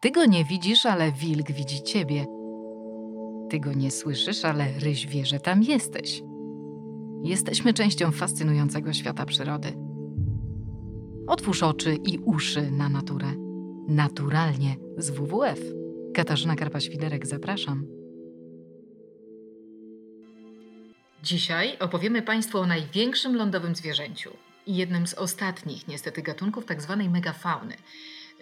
Ty go nie widzisz, ale wilk widzi ciebie. Ty go nie słyszysz, ale ryś wie, że tam jesteś. Jesteśmy częścią fascynującego świata przyrody. Otwórz oczy i uszy na naturę. Naturalnie z WWF. Katarzyna Karpa-Świderek, zapraszam. Dzisiaj opowiemy Państwu o największym lądowym zwierzęciu i jednym z ostatnich, niestety, gatunków tzw. Tak megafauny.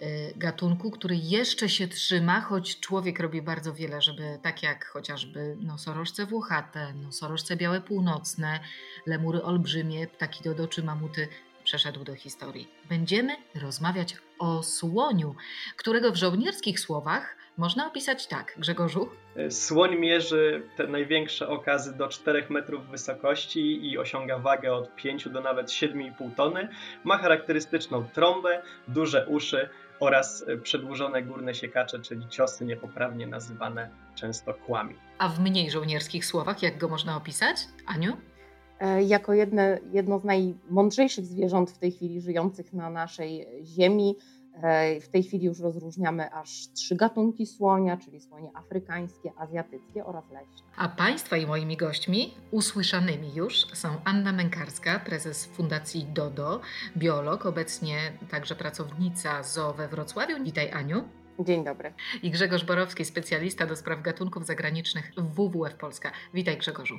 Y, gatunku, który jeszcze się trzyma, choć człowiek robi bardzo wiele, żeby tak jak chociażby nosorożce włochate, nosorożce białe północne, lemury olbrzymie, ptaki dodo czy mamuty przeszedł do historii. Będziemy rozmawiać o słoniu, którego w żołnierskich słowach można opisać tak, Grzegorzu. Słoń mierzy te największe okazy do 4 metrów wysokości i osiąga wagę od 5 do nawet 7,5 tony. Ma charakterystyczną trąbę, duże uszy, oraz e, przedłużone górne siekacze, czyli ciosy niepoprawnie nazywane często kłami. A w mniej żołnierskich słowach, jak go można opisać? Aniu? E, jako jedne, jedno z najmądrzejszych zwierząt w tej chwili żyjących na naszej ziemi, w tej chwili już rozróżniamy aż trzy gatunki słonia, czyli słonie afrykańskie, azjatyckie oraz leśne. A Państwa i moimi gośćmi, usłyszanymi już, są Anna Mękarska, prezes Fundacji DODO, biolog, obecnie także pracownica ZOO we Wrocławiu. Witaj Aniu. Dzień dobry. I Grzegorz Borowski, specjalista do spraw gatunków zagranicznych w WWF Polska. Witaj Grzegorzu.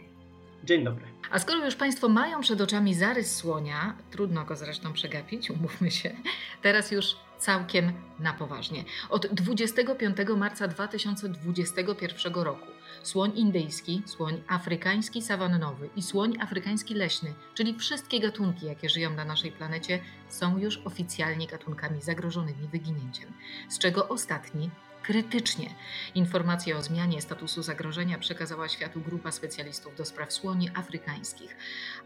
Dzień dobry. A skoro już Państwo mają przed oczami zarys słonia, trudno go zresztą przegapić, umówmy się, teraz już całkiem na poważnie. Od 25 marca 2021 roku słoń indyjski, słoń afrykański sawannowy i słoń afrykański leśny, czyli wszystkie gatunki, jakie żyją na naszej planecie, są już oficjalnie gatunkami zagrożonymi wyginięciem, z czego ostatni krytycznie. Informacje o zmianie statusu zagrożenia przekazała światu grupa specjalistów do spraw słoni afrykańskich,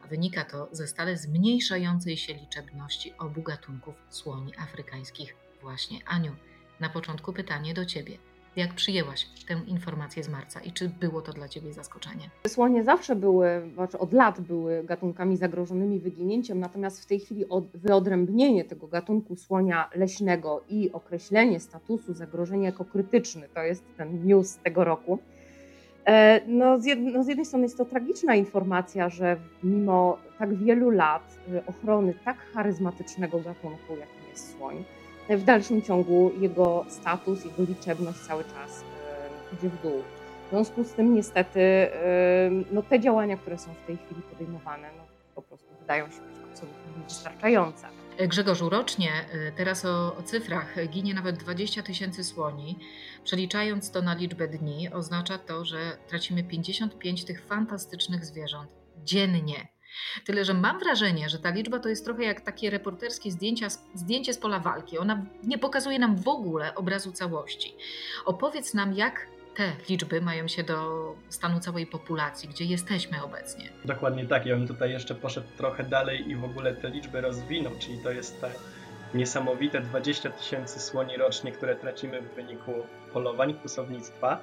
a wynika to ze stale zmniejszającej się liczebności obu gatunków słoni afrykańskich. Właśnie, Aniu, na początku pytanie do Ciebie. Jak przyjęłaś tę informację z marca i czy było to dla Ciebie zaskoczenie? Słonie zawsze były, znaczy od lat były gatunkami zagrożonymi wyginięciem, natomiast w tej chwili wyodrębnienie tego gatunku słonia leśnego i określenie statusu zagrożenia jako krytyczny, to jest ten news tego roku. E, no z, no z jednej strony jest to tragiczna informacja, że mimo tak wielu lat e, ochrony tak charyzmatycznego gatunku, jakim jest słoń, w dalszym ciągu jego status, jego liczebność cały czas idzie w dół. W związku z tym niestety no, te działania, które są w tej chwili podejmowane, no, po prostu wydają się być absolutnie niewystarczające. Grzegorzu, rocznie, y, teraz o, o, cyfrach, ginie nawet 20 tysięcy słoni. Przeliczając to na liczbę dni, oznacza to, że tracimy 55 tych fantastycznych zwierząt dziennie. Tyle, że mam wrażenie, że ta liczba to jest trochę jak takie reporterskie zdjęcia, zdjęcie z pola walki. Ona nie pokazuje nam w ogóle obrazu całości. Opowiedz nam, jak te liczby mają się do stanu całej populacji, gdzie jesteśmy obecnie. Dokładnie tak. Ja bym tutaj jeszcze poszedł trochę dalej i w ogóle te liczby rozwinął, czyli to jest te niesamowite 20 tysięcy słoni rocznie, które tracimy w wyniku polowań, kłusownictwa.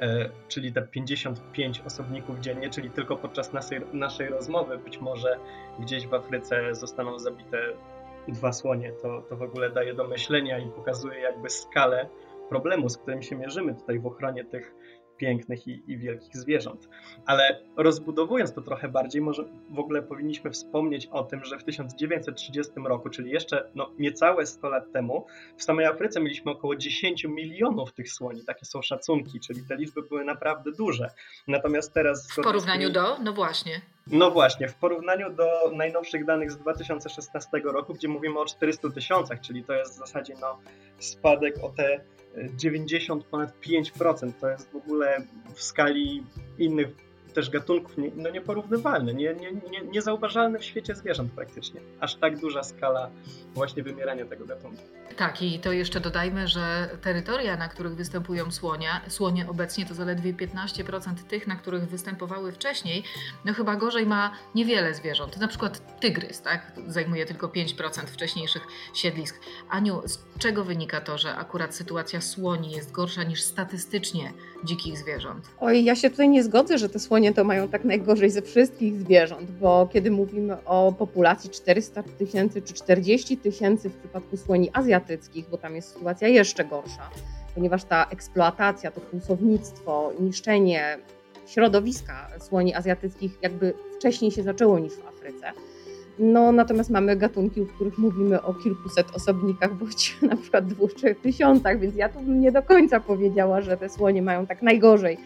E, czyli te 55 osobników dziennie, czyli tylko podczas naszej, naszej rozmowy być może gdzieś w Afryce zostaną zabite dwa słonie. To, to w ogóle daje do myślenia i pokazuje jakby skalę problemu, z którym się mierzymy tutaj w ochronie tych pięknych i, i, wielkich zwierząt. Ale rozbudowując to trochę bardziej, może w ogóle powinniśmy wspomnieć o tym, że w 1930 roku, czyli jeszcze no, niecałe 100 lat temu, w samej Afryce mieliśmy około 10 milionów tych słoni. Takie są szacunki, czyli te liczby były naprawdę duże. Natomiast teraz. W porównaniu do? No właśnie. No właśnie, w porównaniu do najnowszych danych z 2016 roku, gdzie mówimy o 400 tysiącach, czyli to jest w zasadzie no, spadek o te 90 ponad 5% to jest w ogóle w skali innych też gatunków no nieporównywalne, nie, nie, nie, niezauważalne w świecie zwierząt praktycznie. Aż tak duża skala właśnie wymierania tego gatunku. Tak, i to jeszcze dodajmy, że terytoria, na których występują słonia, słonie obecnie to zaledwie 15% tych, na których występowały wcześniej. No chyba gorzej ma niewiele zwierząt. Na przykład tygrys, tak? Zajmuje tylko 5% wcześniejszych siedlisk. Aniu, z czego wynika to, że akurat sytuacja słoni jest gorsza niż statystycznie dzikich zwierząt? Oj, ja się tutaj nie zgodzę, że te słonie to mają tak najgorzej ze wszystkich zwierząt, bo kiedy mówimy o populacji 400 tysięcy czy 40 tysięcy w przypadku słoni azjatyckich, bo tam jest sytuacja jeszcze gorsza, ponieważ ta eksploatacja, to kłusownictwo, niszczenie środowiska słoni azjatyckich jakby wcześniej się zaczęło niż w Afryce. No, natomiast mamy gatunki, w których mówimy o kilkuset osobnikach, bądź na przykład dwóch, trzech tysiącach, więc ja tu bym nie do końca powiedziała, że te słonie mają tak najgorzej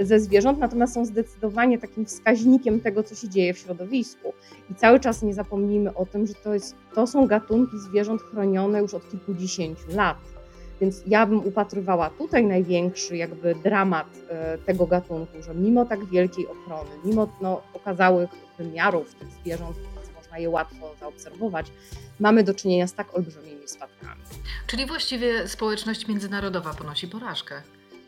ze zwierząt, natomiast są zdecydowanie takim wskaźnikiem tego, co się dzieje w środowisku. I cały czas nie zapomnijmy o tym, że to, jest, to są gatunki zwierząt chronione już od kilkudziesięciu lat. Więc ja bym upatrywała tutaj największy jakby dramat e, tego gatunku, że mimo tak wielkiej ochrony, mimo no, okazałych wymiarów tych zwierząt, można je łatwo zaobserwować, mamy do czynienia z tak olbrzymimi spadkami. Czyli właściwie społeczność międzynarodowa ponosi porażkę,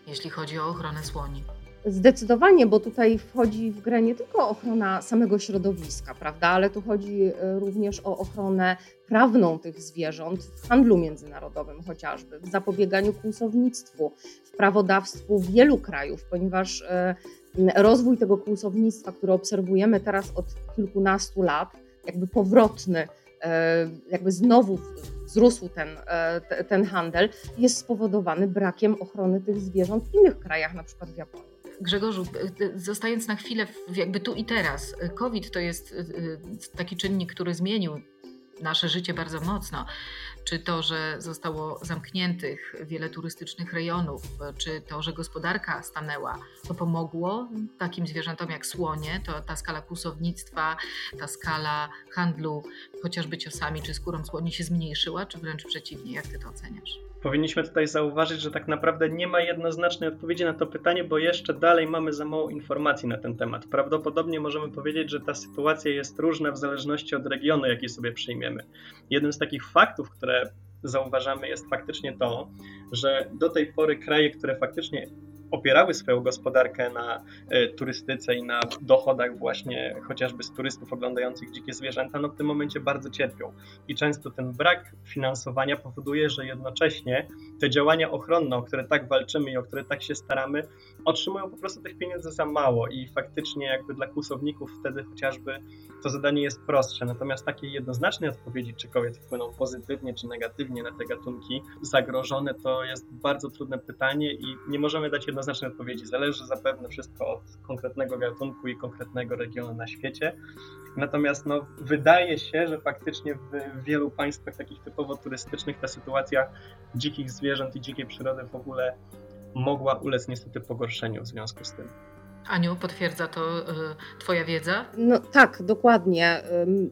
jeśli chodzi o ochronę słoni. Zdecydowanie, bo tutaj wchodzi w grę nie tylko ochrona samego środowiska, prawda, ale tu chodzi e, również o ochronę prawną tych zwierząt w handlu międzynarodowym chociażby, w zapobieganiu kłusownictwu, w prawodawstwu wielu krajów, ponieważ e, rozwój tego kłusownictwa, który obserwujemy teraz od kilkunastu lat, jakby powrotny, e, jakby znowu wzrósł ten, ten handel, jest spowodowany brakiem ochrony tych zwierząt w innych krajach, na przykład w Japonii. Grzegorzu, zostając na chwilę jakby tu i teraz, COVID to jest taki czynnik, który zmienił nasze życie bardzo mocno. Czy to, że zostało zamkniętych wiele turystycznych rejonów, czy to, że gospodarka stanęła, to pomogło takim zwierzętom jak słonie, to ta skala kłusownictwa, ta skala handlu chociażby ciosami czy skórą słoni się zmniejszyła, czy wręcz przeciwnie? Jak ty to oceniasz? Powinniśmy tutaj zauważyć, że tak naprawdę nie ma jednoznacznej odpowiedzi na to pytanie, bo jeszcze dalej mamy za mało informacji na ten temat. Prawdopodobnie możemy powiedzieć, że ta sytuacja jest różna w zależności od regionu, jaki sobie przyjmiemy. Jednym z takich faktów, które zauważamy, jest faktycznie to, że do tej pory kraje, które faktycznie opierały swoją gospodarkę na e, turystyce i na dochodach właśnie chociażby z turystów oglądających dzikie zwierzęta, no w tym momencie bardzo cierpią. I często ten brak finansowania powoduje, że jednocześnie te działania ochronne, o które tak walczymy i o które tak się staramy, otrzymują po prostu tych pieniędzy za mało i faktycznie jakby dla kłusowników wtedy chociażby to zadanie jest prostsze. Natomiast takiej jednoznacznej odpowiedzi, czy kobiety wpłyną pozytywnie czy negatywnie na te gatunki zagrożone, to jest bardzo trudne pytanie i nie możemy dać jednoznacznej odpowiedzi. Zależy zapewne wszystko od konkretnego gatunku i konkretnego regionu na świecie. Natomiast no, wydaje się, że faktycznie w wielu państwach takich typowo turystycznych ta sytuacja dzikich zwierząt i dzikiej przyrody w ogóle mogła ulec niestety pogorszeniu w związku z tym. Aniu, potwierdza to y, Twoja wiedza? No tak, dokładnie.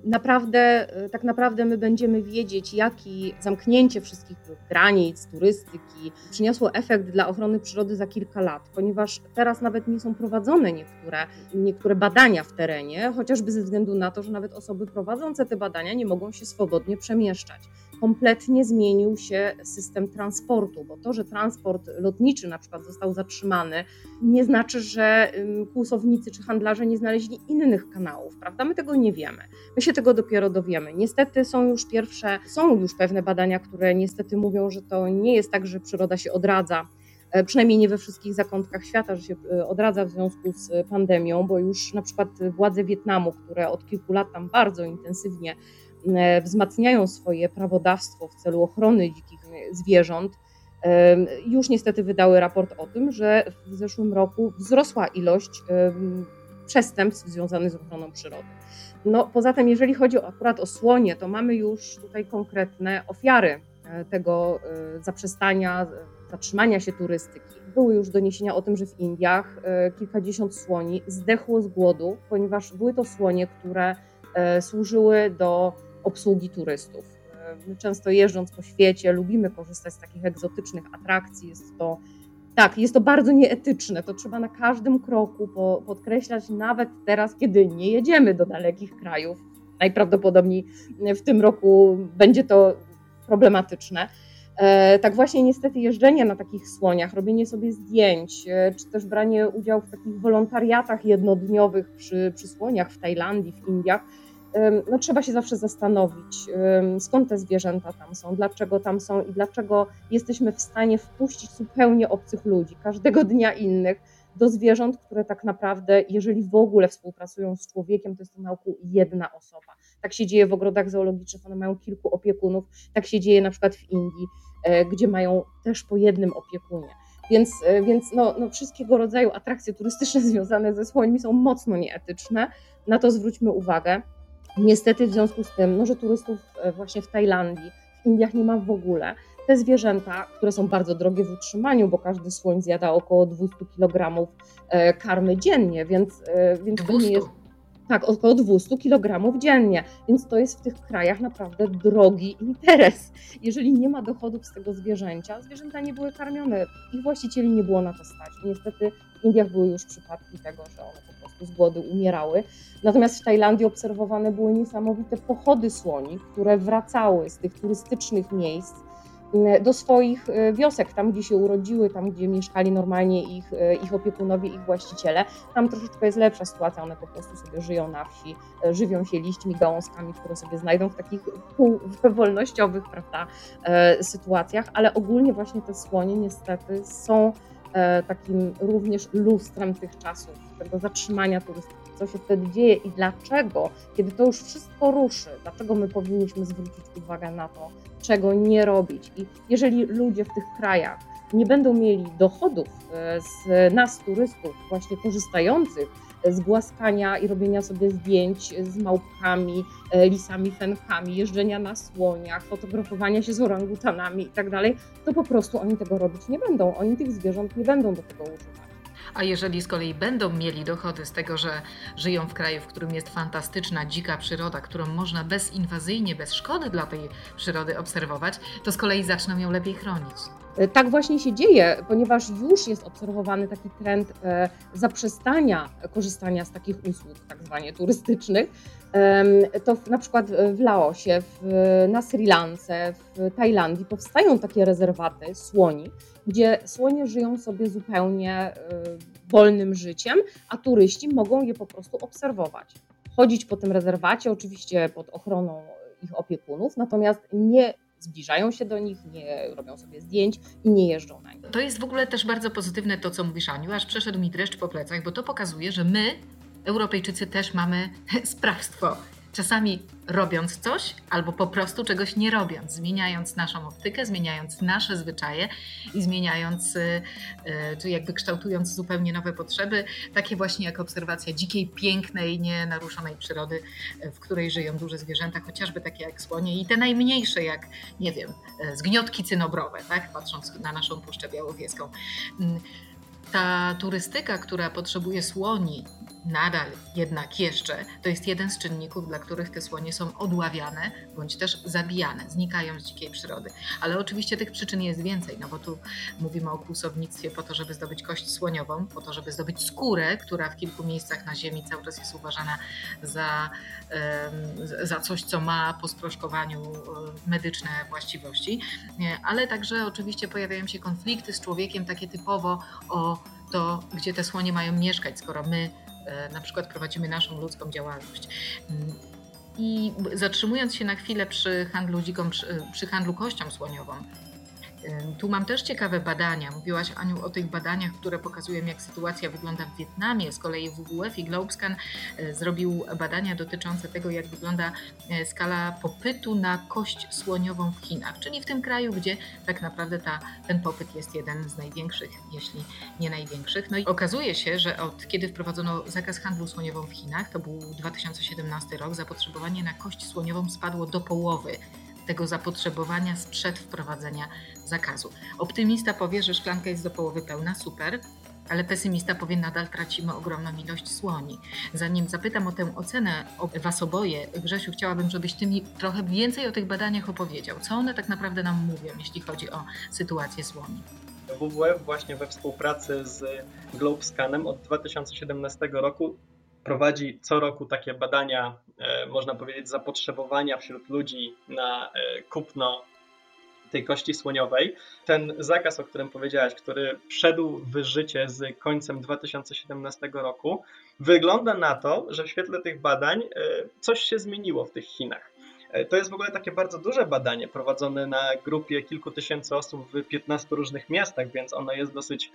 Naprawdę, y, tak naprawdę my będziemy wiedzieć, jaki zamknięcie wszystkich granic, turystyki przyniosło efekt dla ochrony przyrody za kilka lat, ponieważ teraz nawet nie są prowadzone niektóre, niektóre badania w terenie, chociażby ze względu na to, że nawet osoby prowadzące te badania nie mogą się swobodnie przemieszczać kompletnie zmienił się system transportu, bo to, że transport lotniczy na przykład został zatrzymany, nie znaczy, że kłusownicy czy handlarze nie znaleźli innych kanałów, prawda? My tego nie wiemy. My się tego dopiero dowiemy. Niestety są już pierwsze, są już pewne badania, które niestety mówią, że to nie jest tak, że przyroda się odradza e, przynajmniej nie we wszystkich zakątkach świata, że się e, odradza w związku z pandemią, bo już na przykład władze Wietnamu, które od kilku lat tam bardzo intensywnie E, wzmacniają swoje prawodawstwo w celu ochrony dzikich zwierząt, e, już niestety wydały raport o tym, że w zeszłym roku wzrosła ilość e, przestępstw związanych z ochroną przyrody. No, poza tym, jeżeli chodzi akurat o słonie, to mamy już tutaj konkretne ofiary tego zaprzestania, zatrzymania się turystyki. Były już doniesienia o tym, że w Indiach kilkadziesiąt słoni zdechło z głodu, ponieważ były to słonie, które służyły do obsługi turystów. My często jeżdżąc po świecie lubimy korzystać z takich egzotycznych atrakcji. Jest to tak, jest to bardzo nieetyczne. To trzeba na każdym kroku podkreślać, nawet teraz, kiedy nie jedziemy do dalekich krajów. Najprawdopodobniej w tym roku będzie to problematyczne. E, tak właśnie niestety jeżdżenie na takich słoniach, robienie sobie zdjęć, e, czy też branie udziału w takich wolontariatach jednodniowych przy, przy słoniach w Tajlandii, w Indiach, no, trzeba się zawsze zastanowić, skąd te zwierzęta tam są, dlaczego tam są i dlaczego jesteśmy w stanie wpuścić zupełnie obcych ludzi, każdego dnia innych, do zwierząt, które tak naprawdę, jeżeli w ogóle współpracują z człowiekiem, to jest to na oku jedna osoba. Tak się dzieje w ogrodach zoologicznych, one mają kilku opiekunów, tak się dzieje na przykład w Indii, e, gdzie mają też po jednym opiekunie. Więc, e, więc no, no wszystkiego rodzaju atrakcje turystyczne związane ze słońmi są mocno nieetyczne. Na to zwróćmy uwagę. Niestety w związku z tym, no, że turystów e, właśnie w Tajlandii, w Indiach nie ma w ogóle. Te zwierzęta, które są bardzo drogie w utrzymaniu, bo każdy słoń zjada około 200 kg e, karmy dziennie, więc, więc 200. to nie jest tak, około 200 kg dziennie, więc to jest w tych krajach naprawdę drogi interes. Jeżeli nie ma dochodów z tego zwierzęcia, zwierzęta nie były karmione, ich właścicieli nie było na to stać. Niestety w Indiach były już przypadki tego, że one po prostu z głodu umierały. Natomiast w Tajlandii obserwowane były niesamowite pochody słoni, które wracały z tych turystycznych miejsc do swoich e, wiosek, tam gdzie się urodziły, tam gdzie mieszkali normalnie ich, e, ich opiekunowie, ich właściciele. Tam troszeczkę jest lepsza sytuacja, one po prostu sobie żyją na wsi, e, żywią się liśćmi, gałązkami, które sobie znajdą w takich półwolnościowych prawda, sytuacjach, ale ogólnie właśnie te słonie niestety są takim również lustrem tych czasów, tego zatrzymania turystyki co się wtedy dzieje i dlaczego, kiedy to już wszystko ruszy, dlaczego my powinniśmy zwrócić uwagę na to, czego nie robić. I jeżeli ludzie w tych krajach nie będą mieli dochodów e, z nas, turystów, właśnie korzystających z głaskania i robienia sobie zdjęć z małpkami, e, lisami, fenkami, jeżdżenia na słoniach, fotografowania się z orangutanami i tak dalej, to po prostu oni tego robić nie będą. Oni tych zwierząt nie będą do tego używać. A jeżeli z kolei będą mieli dochody z tego, że żyją w kraju, w którym jest fantastyczna, dzika przyroda, którą można bezinwazyjnie, bez szkody dla tej przyrody obserwować, to z kolei zaczną ją lepiej chronić. E, tak właśnie się dzieje, ponieważ już jest obserwowany taki trend e, zaprzestania korzystania z takich usług, tak zwanie turystycznych. To na przykład w Laosie, na Sri Lance, w Tajlandii powstają takie rezerwaty słoni, gdzie słonie żyją sobie zupełnie e, wolnym życiem, a turyści mogą je po prostu obserwować. Chodzić po tym rezerwacie, oczywiście pod ochroną ich opiekunów, natomiast nie zbliżają się do nich, nie robią sobie zdjęć i nie jeżdżą na nich. To jest w ogóle też bardzo pozytywne to, co mówisz Aniu, aż przeszedł mi dreszcz po plecach, bo to pokazuje, że my, Europejczycy, też mamy sprawstwo Czasami robiąc coś, albo po prostu czegoś nie robiąc, zmieniając naszą optykę, zmieniając nasze zwyczaje i zmieniając, y, y, czy jakby kształtując zupełnie nowe potrzeby, takie właśnie jak obserwacja dzikiej, pięknej, nienaruszonej przyrody, y, w której żyją duże zwierzęta, chociażby takie jak słonie i te najmniejsze, jak, nie wiem, zgniotki cynobrowe, tak, patrząc na naszą Puszczę Białowieską. Ta turystyka, która potrzebuje słoni, nadal jednak jeszcze to jest jeden z czynników, dla których te słonie są odławiane bądź też zabijane, znikają z dzikiej przyrody. Ale oczywiście tych przyczyn jest więcej, no bo tu mówimy o kłusownictwie po to, żeby zdobyć kość słoniową, po to, żeby zdobyć skórę, która w kilku miejscach na Ziemi cały czas jest uważana za, za coś, co ma po sproszkowaniu medyczne właściwości, ale także oczywiście pojawiają się konflikty z człowiekiem takie typowo o to, gdzie te słonie mają mieszkać, skoro my E, na przykład prowadzimy naszą ludzką działalność. Mm, I zatrzymując się na chwilę przy handlu dziką, przy, przy handlu kością słoniową, tu mam też ciekawe badania. Mówiłaś, Aniu, o tych badaniach, które pokazują, jak sytuacja wygląda w Wietnamie. Z kolei WWF i Globescan e, zrobił badania dotyczące tego, jak wygląda e, skala popytu na kość słoniową w Chinach, czyli w tym kraju, gdzie tak naprawdę ta, ten popyt jest jeden z największych, jeśli nie największych. No i okazuje się, że od kiedy wprowadzono zakaz handlu słoniową w Chinach, to był 2017 rok, zapotrzebowanie na kość słoniową spadło do połowy tego zapotrzebowania sprzed wprowadzenia zakazu. Optymista powie, że szklanka jest do połowy pełna, super, ale pesymista powie, nadal tracimy ogromną ilość słoni. Zanim zapytam o tę ocenę o Was oboje, Grzesiu, chciałabym, żebyś Ty mi trochę więcej o tych badaniach opowiedział. Co one tak naprawdę nam mówią, jeśli chodzi o sytuację słoni? WWF właśnie we współpracy z Globescanem od 2017 roku prowadzi co roku takie badania, e, można powiedzieć, zapotrzebowania wśród ludzi na e, kupno tej kości słoniowej. Ten zakaz, o którym powiedziałaś, który wszedł w życie z końcem 2017 roku, wygląda na to, że w świetle tych badań e, coś się zmieniło w tych Chinach. To jest w ogóle takie bardzo duże badanie prowadzone na grupie kilku tysięcy osób w 15 różnych miastach, więc ono jest dosyć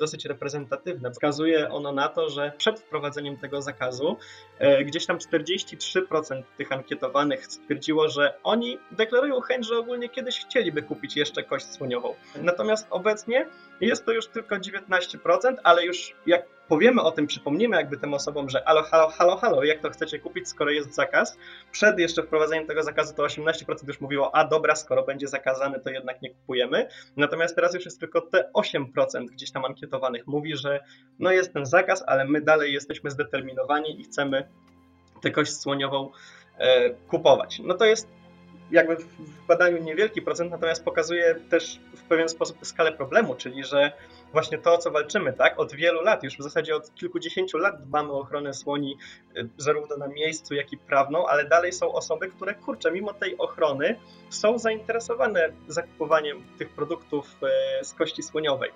dosyć reprezentatywne. Wskazuje ono na to, że przed wprowadzeniem tego zakazu e, gdzieś tam 43% tych ankietowanych stwierdziło, że oni deklarują chęć, że ogólnie kiedyś chcieliby kupić jeszcze kość słoniową. Natomiast obecnie jest to już tylko 19%, ale już jak powiemy o tym, przypomnimy jakby tym osobom, że halo, halo, halo, halo, jak to chcecie kupić, skoro jest zakaz. Przed jeszcze wprowadzeniem tego zakazu to 18% już mówiło, a dobra, skoro będzie zakazany, to jednak nie kupujemy. Natomiast teraz już jest tylko te 8% gdzieś tam ankietowanych mówi, że no jest ten zakaz, ale my dalej jesteśmy zdeterminowani i chcemy tę kość słoniową e, kupować. No to jest jakby w badaniu niewielki procent, natomiast pokazuje też w pewien sposób skalę problemu, czyli że właśnie to, o co walczymy, tak? Od wielu lat, już w zasadzie od kilkudziesięciu lat dbamy o ochronę słoni, y, zarówno na miejscu, jak i prawną, ale dalej są osoby, które, kurczę, mimo tej ochrony są zainteresowane zakupowaniem tych produktów y, z kości słoniowej.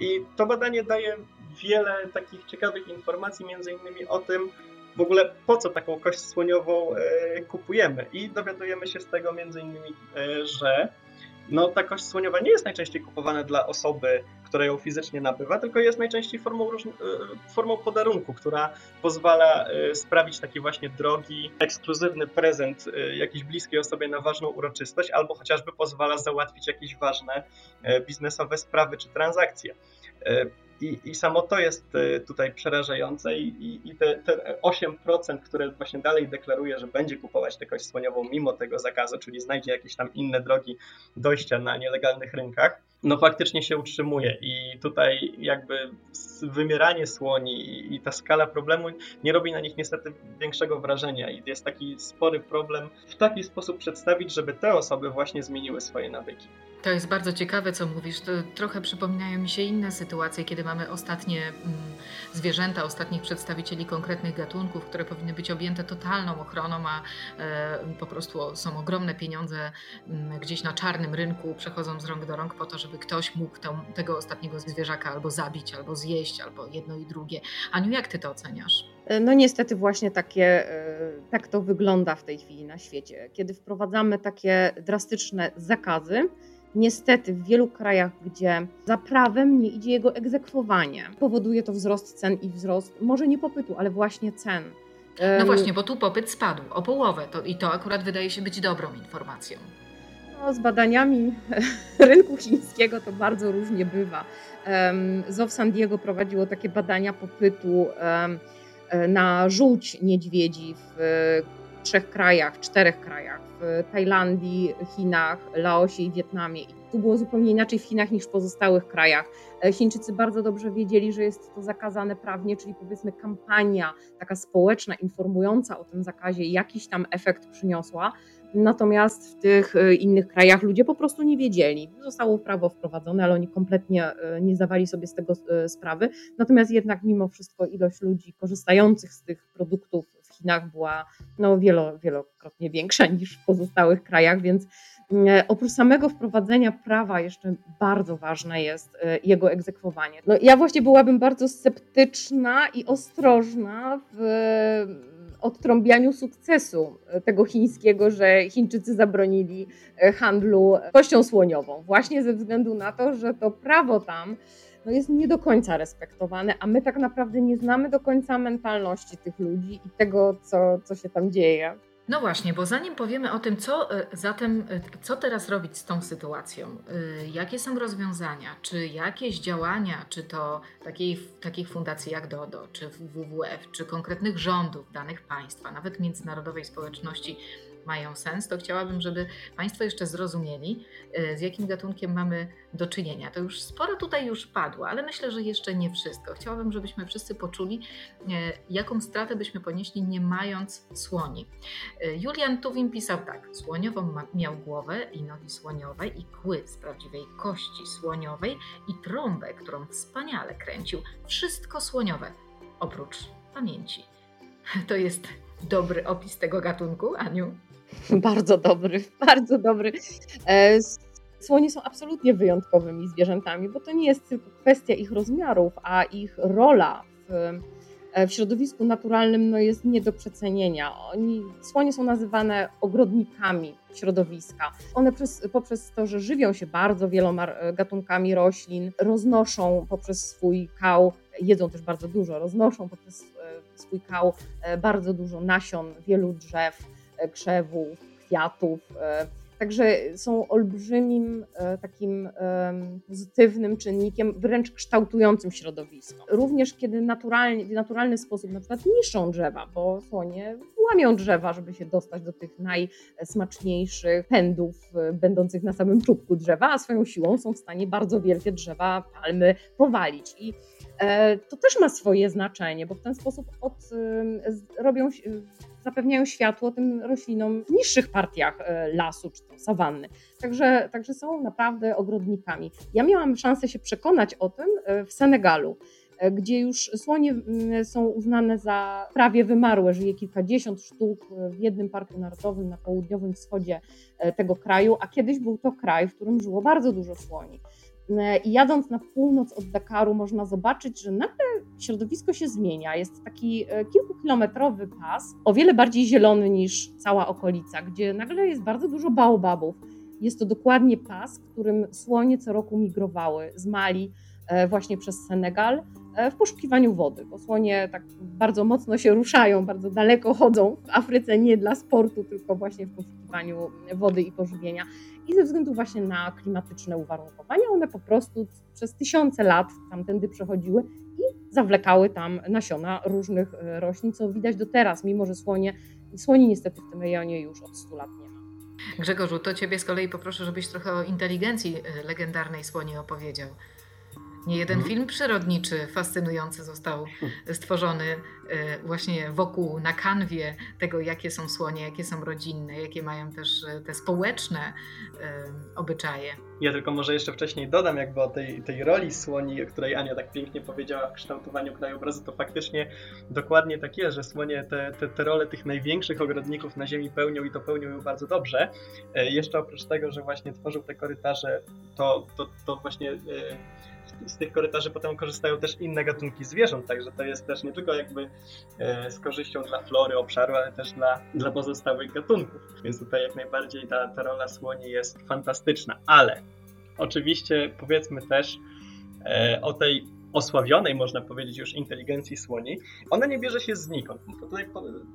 I to badanie daje wiele takich ciekawych informacji, między innymi o tym, w ogóle po co taką kość słoniową y, kupujemy. I dowiadujemy się z tego między innymi, że no ta kość słoniowa nie jest najczęściej kupowana dla osoby, która ją fizycznie nabywa, tylko jest najczęściej formą, e, formą podarunku, która pozwala e, sprawić taki właśnie drogi, ekskluzywny prezent e, jakiejś bliskiej osobie na ważną uroczystość, albo chociażby pozwala załatwić jakieś ważne biznesowe sprawy czy transakcje. I, I samo to jest tutaj przerażające i, i, i te, te 8%, które właśnie dalej deklaruje, że będzie kupować tę kość słoniową mimo tego zakazu, czyli znajdzie jakieś tam inne drogi dojścia na nielegalnych rynkach, no faktycznie się utrzymuje i tutaj jakby wymieranie słoni i ta skala problemu nie robi na nich niestety większego wrażenia i jest taki spory problem w taki sposób przedstawić, żeby te osoby właśnie zmieniły swoje nawyki. To jest bardzo ciekawe, co mówisz. To trochę przypominają mi się inne sytuacje, kiedy mamy ostatnie mm, zwierzęta, ostatnich przedstawicieli konkretnych gatunków, które powinny być objęte totalną ochroną, a e, po prostu są ogromne pieniądze mm, gdzieś na czarnym rynku, przechodzą z rąk do rąk po to, żeby ktoś mógł tą, tego ostatniego zwierzaka albo zabić, albo zjeść, albo jedno i drugie. Aniu, jak ty to oceniasz? E, no niestety właśnie takie, e, tak to wygląda w tej chwili na świecie. Kiedy wprowadzamy takie drastyczne zakazy, Niestety w wielu krajach, gdzie za prawem nie idzie jego egzekwowanie, powoduje to wzrost cen i wzrost może nie popytu, ale właśnie cen. No właśnie, bo tu popyt spadł o połowę to, i to akurat wydaje się być dobrą informacją. No, z badaniami rynku chińskiego to bardzo różnie bywa. ZOW San Diego prowadziło takie badania popytu e, na żółć niedźwiedzi w trzech krajach, czterech krajach, w Tajlandii, Chinach, Laosie i Wietnamie. I tu było zupełnie inaczej w Chinach niż w pozostałych krajach. E, Chińczycy bardzo dobrze wiedzieli, że jest to zakazane prawnie, czyli powiedzmy kampania taka społeczna, informująca o tym zakazie, jakiś tam efekt przyniosła. Natomiast w tych e, innych krajach ludzie po prostu nie wiedzieli. Zostało prawo wprowadzone, ale oni kompletnie e, nie zdawali sobie z tego sprawy. Natomiast jednak mimo wszystko ilość ludzi korzystających z tych produktów Chinach była no, wielo, wielokrotnie większa niż w pozostałych krajach, więc oprócz samego wprowadzenia prawa jeszcze bardzo ważne jest jego egzekwowanie. No, ja właśnie byłabym bardzo sceptyczna i ostrożna w odtrąbianiu sukcesu tego chińskiego, że Chińczycy zabronili e, handlu kością słoniową, właśnie ze względu na to, że to prawo tam no jest nie do końca respektowane, a my tak naprawdę nie znamy do końca mentalności tych ludzi i tego, co, co się tam dzieje. No właśnie, bo zanim powiemy o tym, co e, zatem, e, co teraz robić z tą sytuacją, e, jakie są rozwiązania, czy jakieś działania, czy to takiej, takich fundacji jak DODO, czy WWF, czy konkretnych rządów danych państwa, nawet międzynarodowej społeczności mają sens, to chciałabym, żeby Państwo jeszcze zrozumieli, e, z jakim gatunkiem mamy do czynienia. To już sporo tutaj już padło, ale myślę, że jeszcze nie wszystko. Chciałabym, żebyśmy wszyscy poczuli, e, jaką stratę byśmy ponieśli, nie mając słoni. E, Julian Tuwim pisał tak: Słoniową miał głowę i nogi słoniowe, i kły z prawdziwej kości słoniowej, i trąbę, którą wspaniale kręcił. Wszystko słoniowe, oprócz pamięci. To jest dobry opis tego gatunku, Aniu? Bardzo dobry, bardzo dobry. E, słonie są absolutnie wyjątkowymi zwierzętami, bo to nie jest tylko kwestia ich rozmiarów, a ich rola w e, w środowisku naturalnym no, jest nie do przecenienia. Oni, słonie są nazywane ogrodnikami środowiska. One przez, poprzez to, że żywią się bardzo wieloma e, gatunkami roślin, roznoszą poprzez swój kał, jedzą też bardzo dużo, roznoszą poprzez swój kał bardzo dużo nasion wielu drzew, krzewów, kwiatów Także są olbrzymim e, takim pozytywnym czynnikiem, wręcz kształtującym środowisko. Również kiedy naturalnie, w naturalny sposób na przykład niszczą drzewa, bo słonie łamią drzewa, żeby się dostać do tych najsmaczniejszych pędów e, będących na samym czubku drzewa, a swoją siłą są w stanie bardzo wielkie drzewa, palmy powalić. I e, to też ma swoje znaczenie, bo w ten sposób od, robią zapewniają światło tym roślinom w niższych partiach e, lasu czy sawanny. Także, także są naprawdę ogrodnikami. Ja miałam szansę się przekonać o tym e, w Senegalu e, gdzie już słonie są uznane za prawie wymarłe. Żyje kilkadziesiąt sztuk w jednym parku narodowym na południowym wschodzie tego kraju, a kiedyś był to kraj, w którym żyło bardzo dużo słoni. E, I jadąc na północ od Dakaru, można zobaczyć, że nagle środowisko się zmienia. Jest taki e, kilkukilometrowy pas, o wiele bardziej zielony niż cała okolica, gdzie nagle jest bardzo dużo baobabów. Jest to dokładnie pas, którym słonie co roku migrowały z Mali e, właśnie przez Senegal w poszukiwaniu wody, bo słonie tak bardzo mocno się ruszają, bardzo daleko chodzą w Afryce nie dla sportu, tylko właśnie w poszukiwaniu wody i pożywienia i ze względu właśnie na klimatyczne uwarunkowania one po prostu przez tysiące lat tamtędy przechodziły i zawlekały tam nasiona różnych e, roślin, co widać do teraz, mimo że słonie, słoni niestety w tym rejonie już od 100 lat nie ma. Grzegorzu, to Ciebie z kolei poproszę, żebyś trochę o inteligencji e, legendarnej słoni opowiedział. Nie jeden mhm. film przyrodniczy fascynujący został stworzony właśnie wokół, na kanwie tego, jakie są słonie, jakie są rodzinne, jakie mają też e, te społeczne e, obyczaje. Ja tylko może jeszcze wcześniej dodam jakby o tej, tej roli słoni, o której Ania tak pięknie powiedziała w kształtowaniu krajobrazu, to faktycznie dokładnie tak jest, że słonie te, te, te role tych największych ogrodników na ziemi pełnią i to pełnią bardzo dobrze. Jeszcze oprócz tego, że właśnie tworzył te korytarze, to, to, to właśnie z tych korytarzy potem korzystają też inne gatunki zwierząt, także to jest też nie tylko jakby e, z korzyścią dla flory obszaru, ale też dla, dla pozostałych gatunków. Więc tutaj jak najbardziej ta, ta rola słoni jest fantastyczna, ale oczywiście powiedzmy też e, o tej osławionej, można powiedzieć, już inteligencji słoni, ona nie bierze się znikąd. To tutaj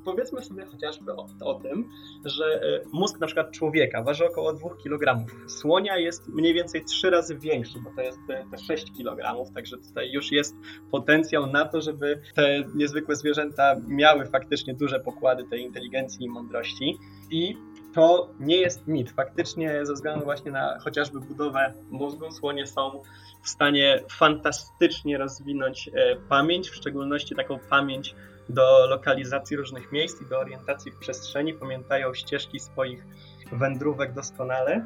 powiedzmy sobie chociażby o, o, tym, że e, mózg na przykład człowieka waży około 2 kg. Słonia jest mniej więcej 3 razy większy, bo to jest te, te 6 kg, także tutaj już jest potencjał na to, żeby te niezwykłe zwierzęta miały faktycznie duże pokłady tej inteligencji i mądrości. I to nie jest mit. Faktycznie ze względu właśnie na chociażby budowę mózgu słonie są w stanie fantastycznie rozwinąć e, pamięć, w szczególności taką pamięć do lokalizacji różnych miejsc i do orientacji w przestrzeni. Pamiętają ścieżki swoich wędrówek doskonale.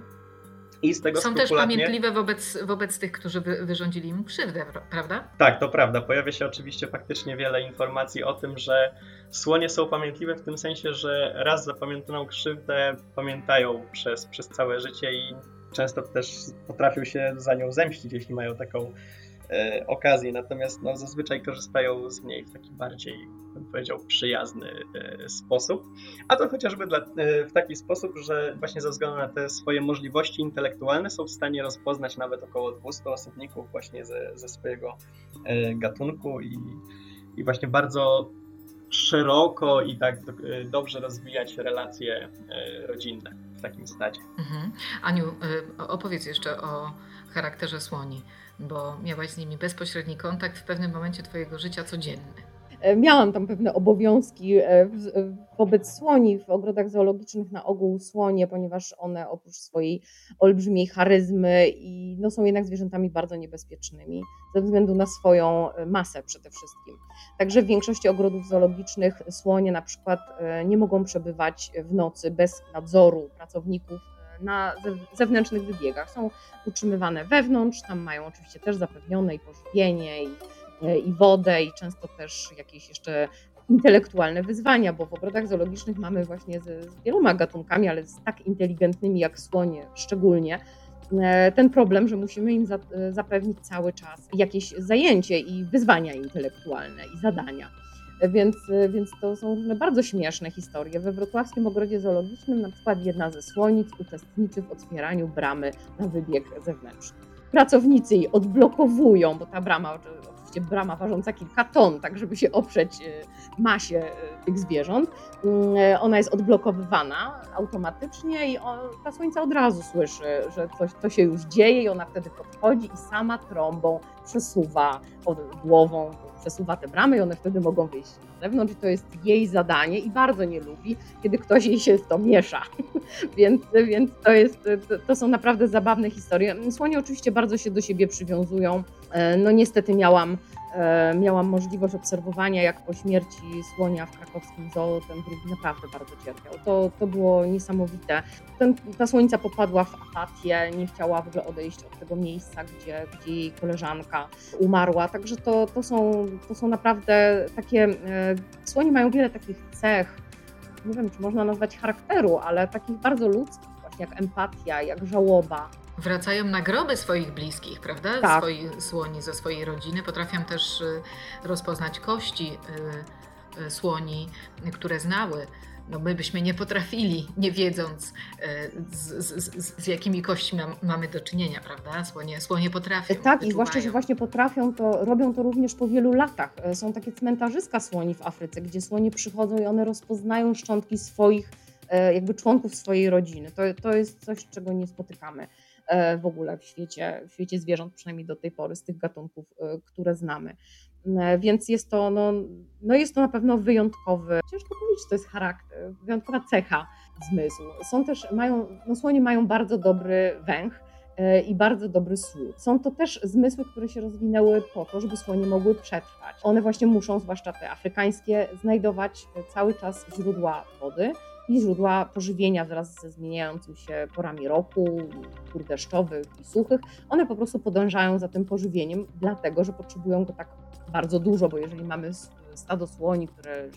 I z tego Są też pamiętliwe wobec, wobec tych, którzy wy, wyrządzili im krzywdę, prawda? Tak, to prawda. Pojawia się oczywiście faktycznie wiele informacji o tym, że słonie są pamiętliwe w tym sensie, że raz zapamiętaną krzywdę pamiętają przez, przez całe życie i często też potrafią się za nią zemścić, jeśli mają taką e, okazję, natomiast no, zazwyczaj korzystają z niej w taki bardziej, bym powiedział, przyjazny e, sposób. A to chociażby dla, e, w taki sposób, że właśnie ze względu na te swoje możliwości intelektualne są w stanie rozpoznać nawet około 200 osobników właśnie ze, ze swojego gatunku i, i właśnie bardzo szeroko i tak dobrze rozwijać relacje rodzinne w takim stadzie. Mhm. Aniu, opowiedz jeszcze o charakterze słoni, bo miałaś z nimi bezpośredni kontakt w pewnym momencie Twojego życia codzienny. E, miałam tam pewne obowiązki e, wobec słoni w ogrodach zoologicznych, na ogół słonie, ponieważ one oprócz swojej olbrzymiej charyzmy i no, są jednak zwierzętami bardzo niebezpiecznymi ze względu na swoją e, masę przede wszystkim. Także w większości ogrodów zoologicznych słonie na przykład nie mogą przebywać w nocy bez nadzoru pracowników na zewnętrznych wybiegach. Są utrzymywane wewnątrz, tam mają oczywiście też zapewnione i pożywienie i E, i wodę, i często też jakieś jeszcze intelektualne wyzwania, bo w ogrodach zoologicznych mamy właśnie z, z wieloma gatunkami, ale z tak inteligentnymi jak słonie szczególnie, e, ten problem, że musimy im e, zapewnić cały czas jakieś zajęcie i wyzwania intelektualne i zadania. Więc, więc to są różne bardzo śmieszne historie. We wrocławskim ogrodzie zoologicznym na przykład jedna ze słonic uczestniczy w otwieraniu bramy na wybieg zewnętrzny. Pracownicy jej odblokowują, bo ta brama oczywiście brama ważąca kilka ton, tak żeby się oprzeć e, masie e, tych zwierząt. Mm, ona jest odblokowywana automatycznie i ta słońca od razu słyszy, że coś to się już dzieje i ona wtedy podchodzi i sama trąbą przesuwa głową, przesuwa te bramy i one wtedy mogą wyjść na zewnątrz. I to jest jej zadanie i bardzo nie lubi, kiedy ktoś jej się w to miesza. więc, więc to, jest, to, są naprawdę zabawne historie. Słonie oczywiście bardzo się do siebie przywiązują. No niestety miałam E, miałam możliwość obserwowania, jak po śmierci słonia w krakowskim zoo ten drugi naprawdę bardzo cierpiał. To, to było niesamowite. Ten, ta słońca popadła w apatię, nie chciała w ogóle odejść od tego miejsca, gdzie, gdzie jej koleżanka umarła. Także to, to, są, to są naprawdę takie. E, słonie mają wiele takich cech, nie wiem, czy można nazwać charakteru, ale takich bardzo ludzkich, właśnie jak empatia, jak żałoba wracają na groby swoich bliskich, prawda? Tak. Swoi, słoni ze swojej rodziny. Potrafią też y, rozpoznać kości y, y, słoni, które znały. No my byśmy nie potrafili, nie wiedząc z, z, z jakimi kośćmi mamy do czynienia, prawda? Słonie, słonie potrafią. Tak, wyczuwają. i zwłaszcza, że właśnie potrafią to, robią to również po wielu latach. E, są takie cmentarzyska słoni w Afryce, gdzie słonie przychodzą i one rozpoznają szczątki swoich, e, jakby członków swojej rodziny. To, to jest coś, czego nie spotykamy. E, w ogóle w świecie, w świecie zwierząt, przynajmniej do tej pory, z tych gatunków, e, które znamy. E, więc jest to, no, no jest to na pewno wyjątkowy, ciężko powiedzieć, to jest charakter, wyjątkowa cecha zmysłu. Są też, mają, no słonie mają bardzo dobry węch, i bardzo dobry słuch. Są to też zmysły, które się rozwinęły po to, żeby słonie mogły przetrwać. One właśnie muszą, zwłaszcza te afrykańskie, znajdować cały czas źródła wody i źródła pożywienia wraz ze zmieniającymi się porami roku, pór deszczowych i suchych. One po prostu podążają za tym pożywieniem, dlatego że potrzebują go tak bardzo dużo, bo jeżeli mamy stado słoni, które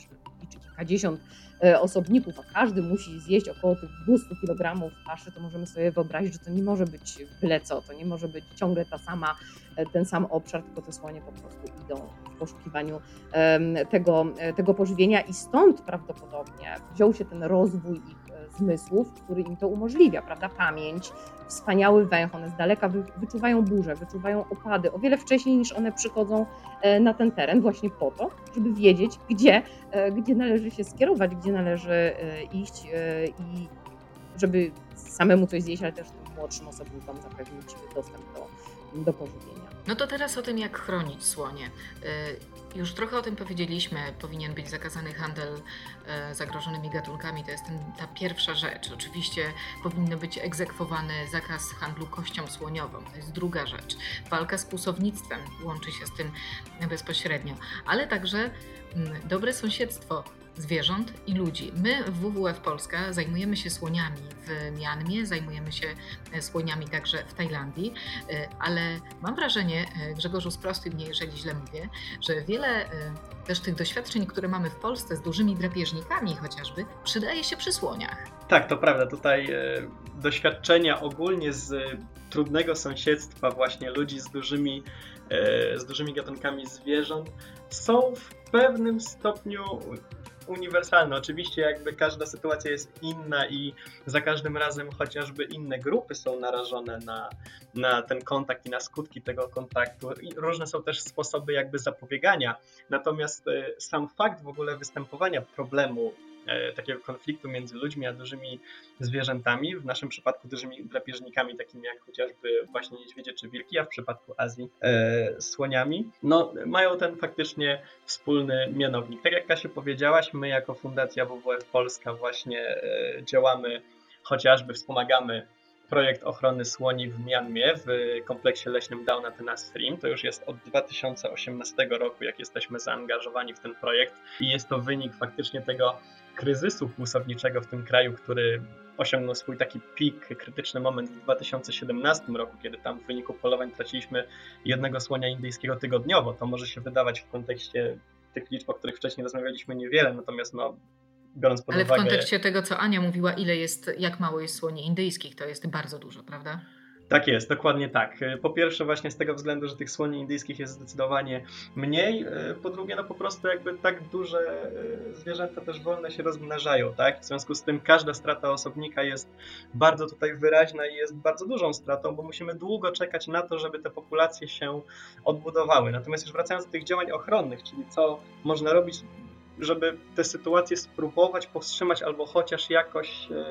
liczy kilkadziesiąt e, osobników, a każdy musi zjeść około tych 200 kg paszy, to możemy sobie wyobrazić, że to nie może być byle co, to nie może być ciągle ta sama, e, ten sam obszar, tylko te słonie po prostu idą w poszukiwaniu tego, e, tego pożywienia i stąd prawdopodobnie wziął się ten rozwój ich zmysłów, który im to umożliwia, prawda? Pamięć, wspaniały węch, one z daleka wyczuwają burze, wyczuwają opady o wiele wcześniej niż one przychodzą e, na ten teren właśnie po to, żeby wiedzieć, gdzie, e, gdzie należy się skierować, gdzie należy e, iść i żeby samemu coś zjeść, ale też młodszym osobnikom zapewnić dostęp do, do pożywienia. No to teraz o tym, jak chronić słonie. Już trochę o tym powiedzieliśmy. Powinien być zakazany handel e, zagrożonymi gatunkami. To jest ten, ta pierwsza rzecz. Oczywiście powinno być egzekwowany zakaz handlu kością słoniową. To jest druga rzecz. Walka z kłusownictwem łączy się z tym bezpośrednio, ale także mm, dobre sąsiedztwo zwierząt i ludzi. My w WWF Polska zajmujemy się słoniami w Mianmie, zajmujemy się e, słoniami także w Tajlandii, e, ale mam wrażenie, e, Grzegorzu, sprostuj mnie, jeżeli źle mówię, że wiele też tych doświadczeń, które mamy w Polsce z dużymi drapieżnikami chociażby, przydaje się przy słoniach. Tak, to prawda. Tutaj doświadczenia ogólnie z trudnego sąsiedztwa właśnie ludzi z dużymi, z dużymi gatunkami zwierząt są w pewnym stopniu uniwersalne. Oczywiście jakby każda sytuacja jest inna i za każdym razem chociażby inne grupy są narażone na, na ten kontakt i na skutki tego kontaktu. I różne są też sposoby jakby zapobiegania. Natomiast e, sam fakt w ogóle występowania problemu takiego konfliktu między ludźmi a dużymi zwierzętami, w naszym przypadku dużymi drapieżnikami, takimi jak chociażby właśnie niedźwiedzie czy wilki, a w przypadku Azji e, słoniami, no mają ten faktycznie wspólny mianownik. Tak jak Kasia powiedziałaś, my jako Fundacja WWF Polska właśnie e, działamy, chociażby wspomagamy projekt ochrony słoni w Mianmie w kompleksie leśnym Downa Tena Stream. To już jest od 2018 roku, jak jesteśmy zaangażowani w ten projekt i jest to wynik faktycznie tego kryzysu kłusowniczego w tym kraju, który osiągnął swój taki pik, krytyczny moment w 2017 roku, kiedy tam w wyniku polowań traciliśmy jednego słonia indyjskiego tygodniowo. To może się wydawać w kontekście tych liczb, o których wcześniej rozmawialiśmy, niewiele, natomiast no, biorąc pod Ale uwagę... w kontekście tego, co Ania mówiła, ile jest, jak mało jest słoni indyjskich, to jest bardzo dużo, prawda? Tak jest, dokładnie tak. Po pierwsze właśnie z tego względu, że tych słoni indyjskich jest zdecydowanie mniej, po drugie no po prostu jakby tak duże e, zwierzęta też wolne się rozmnażają, tak? W związku z tym każda strata osobnika jest bardzo tutaj wyraźna i jest bardzo dużą stratą, bo musimy długo czekać na to, żeby te populacje się odbudowały. Natomiast już wracając do tych działań ochronnych, czyli co można robić żeby te sytuacje spróbować powstrzymać albo chociaż jakoś e,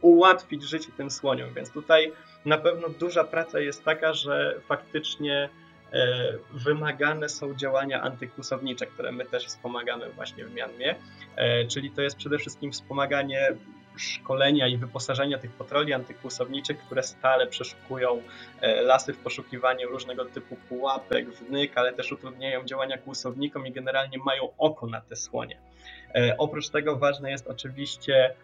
ułatwić życie tym słoniom. Więc tutaj na pewno duża praca jest taka, że faktycznie e, wymagane są działania antykłusownicze, które my też wspomagamy właśnie w Mianmie, e, czyli to jest przede wszystkim wspomaganie szkolenia i wyposażenia tych patroli antykłusowniczych, które stale przeszukują e, lasy w poszukiwaniu różnego typu pułapek, wnyk, ale też utrudniają działania kłusownikom i generalnie mają oko na te słonie. Oprócz tego ważne jest oczywiście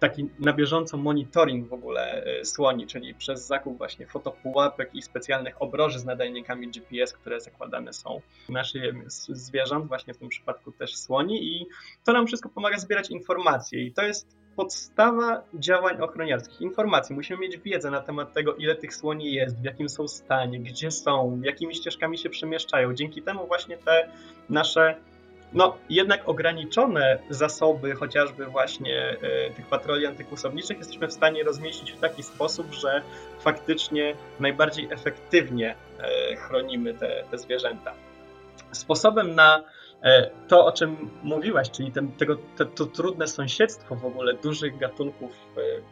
taki na bieżąco monitoring w ogóle e, słoni, czyli przez zakup właśnie fotopułapek i specjalnych obroży z nadajnikami GPS, które zakładane są na szyję zwierząt, właśnie w tym przypadku też słoni i to nam wszystko pomaga zbierać informacje i to jest podstawa działań ochroniarskich. Informacji. Musimy mieć wiedzę na temat tego, ile tych słoni jest, w jakim są stanie, gdzie są, jakimi ścieżkami się przemieszczają. Dzięki temu właśnie te nasze no jednak ograniczone zasoby chociażby właśnie e, tych patroli antykłusowniczych jesteśmy w stanie rozmieścić w taki sposób, że faktycznie najbardziej efektywnie e, chronimy te, te zwierzęta. Sposobem na e, to, o czym mówiłaś, czyli ten, tego, te, to trudne sąsiedztwo w ogóle dużych gatunków,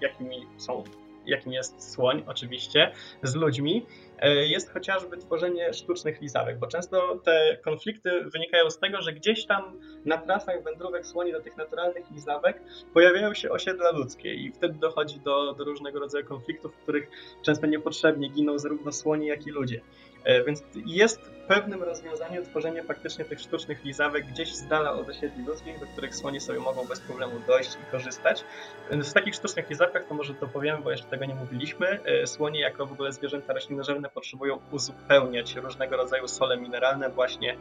jakimi są jakim jest słoń oczywiście, z ludźmi, e, jest chociażby tworzenie sztucznych lizawek, bo często te konflikty wynikają z tego, że gdzieś tam na trasach wędrówek słoni do tych naturalnych lizawek pojawiają się osiedla ludzkie i wtedy dochodzi do, do różnego rodzaju konfliktów, w których często niepotrzebnie giną zarówno słoni, jak i ludzie. E, więc jest pewnym rozwiązaniem tworzenie faktycznie tych sztucznych lizawek gdzieś z dala od osiedli ludzkich, do których słonie sobie mogą bez problemu dojść i korzystać. W takich sztucznych lizawkach, to może to powiem, bo jeszcze tego nie mówiliśmy, e, słonie jako w ogóle zwierzęta roślinożerne potrzebują uzupełniać różnego rodzaju sole mineralne właśnie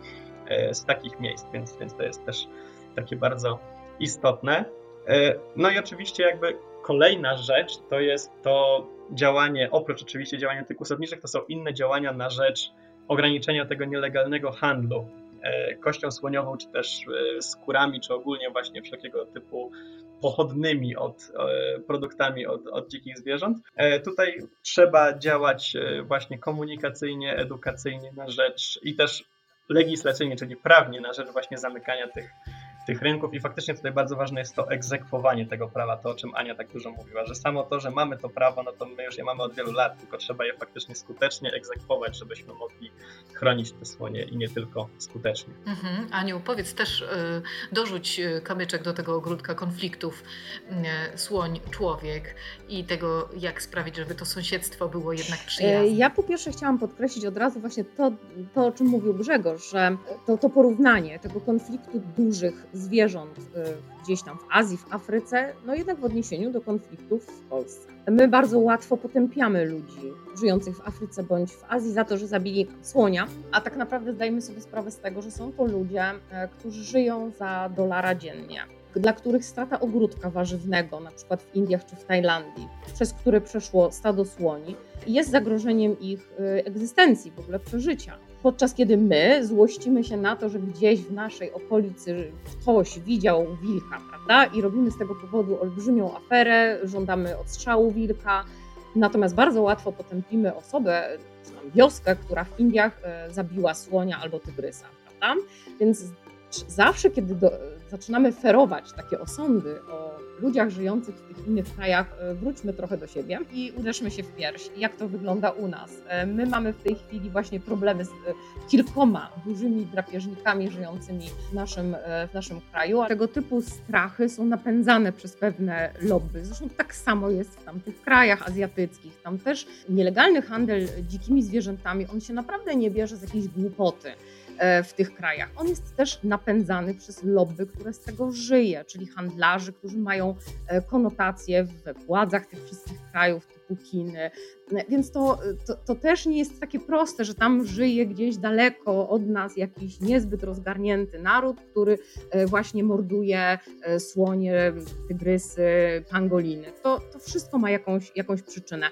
e, z takich miejsc, więc, więc to jest też takie bardzo istotne. No i oczywiście jakby kolejna rzecz to jest to działanie, oprócz oczywiście działania antykusowniczych, to są inne działania na rzecz ograniczenia tego nielegalnego handlu e, kością słoniową, czy też e, skórami, czy ogólnie właśnie wszelkiego typu pochodnymi od e, produktami od, od dzikich zwierząt. Tutaj trzeba działać właśnie komunikacyjnie, edukacyjnie na rzecz i też legislacyjnie, czyli prawnie na rzecz właśnie zamykania tych tych rynków i faktycznie tutaj bardzo ważne jest to egzekwowanie tego prawa, to o czym Ania tak dużo mówiła, że samo to, że mamy to prawo, no to my już je mamy od wielu lat, tylko trzeba je faktycznie skutecznie egzekwować, żebyśmy mogli chronić te słonie i nie tylko skutecznie. Mhm. Aniu, powiedz też, y, dorzuć y, kamyczek do tego ogródka konfliktów y, słoń-człowiek i tego, jak sprawić, żeby to sąsiedztwo było jednak przyjazne. Ja po pierwsze chciałam podkreślić od razu właśnie to, to o czym mówił Grzegorz, że to, to porównanie tego konfliktu dużych zwierząt y, gdzieś tam w Azji, w Afryce, no jednak w odniesieniu do konfliktów w Polsce. My bardzo łatwo potępiamy ludzi żyjących w Afryce bądź w Azji za to, że zabili słonia, a tak naprawdę zdajemy sobie sprawę z tego, że są to ludzie, e, którzy żyją za dolara dziennie dla których strata ogródka warzywnego, na przykład w Indiach czy w Tajlandii, przez które przeszło stado słoni, jest zagrożeniem ich y, egzystencji, w ogóle przeżycia. Podczas kiedy my złościmy się na to, że gdzieś w naszej okolicy ktoś widział wilka, prawda? I robimy z tego powodu olbrzymią aferę, żądamy odstrzału wilka. Natomiast bardzo łatwo potępimy osobę, czy tam wioskę, która w Indiach y, zabiła słonia albo tygrysa, prawda? Więc zawsze, kiedy do, zaczynamy ferować takie osądy o ludziach żyjących w tych innych krajach, e, wróćmy trochę do siebie i uderzmy się w pierś, jak to wygląda u nas. E, my mamy w tej chwili właśnie problemy z e, kilkoma dużymi drapieżnikami żyjącymi w naszym, w naszym kraju, tego typu strachy są napędzane przez pewne lobby. Zresztą tak samo jest w tamtych krajach azjatyckich. Tam też nielegalny handel dzikimi zwierzętami, on się naprawdę nie bierze z jakiejś głupoty. W tych krajach. On jest też napędzany przez lobby, które z tego żyje, czyli handlarzy, którzy mają e, konotacje w władzach tych wszystkich krajów, typu typu Chiny. Więc to, to, to, też nie jest takie proste, że tam żyje gdzieś daleko od nas jakiś niezbyt rozgarnięty naród, który e, właśnie morduje e, słonie, tygrysy, pangoliny. To, to wszystko ma jakąś, jakąś przyczynę.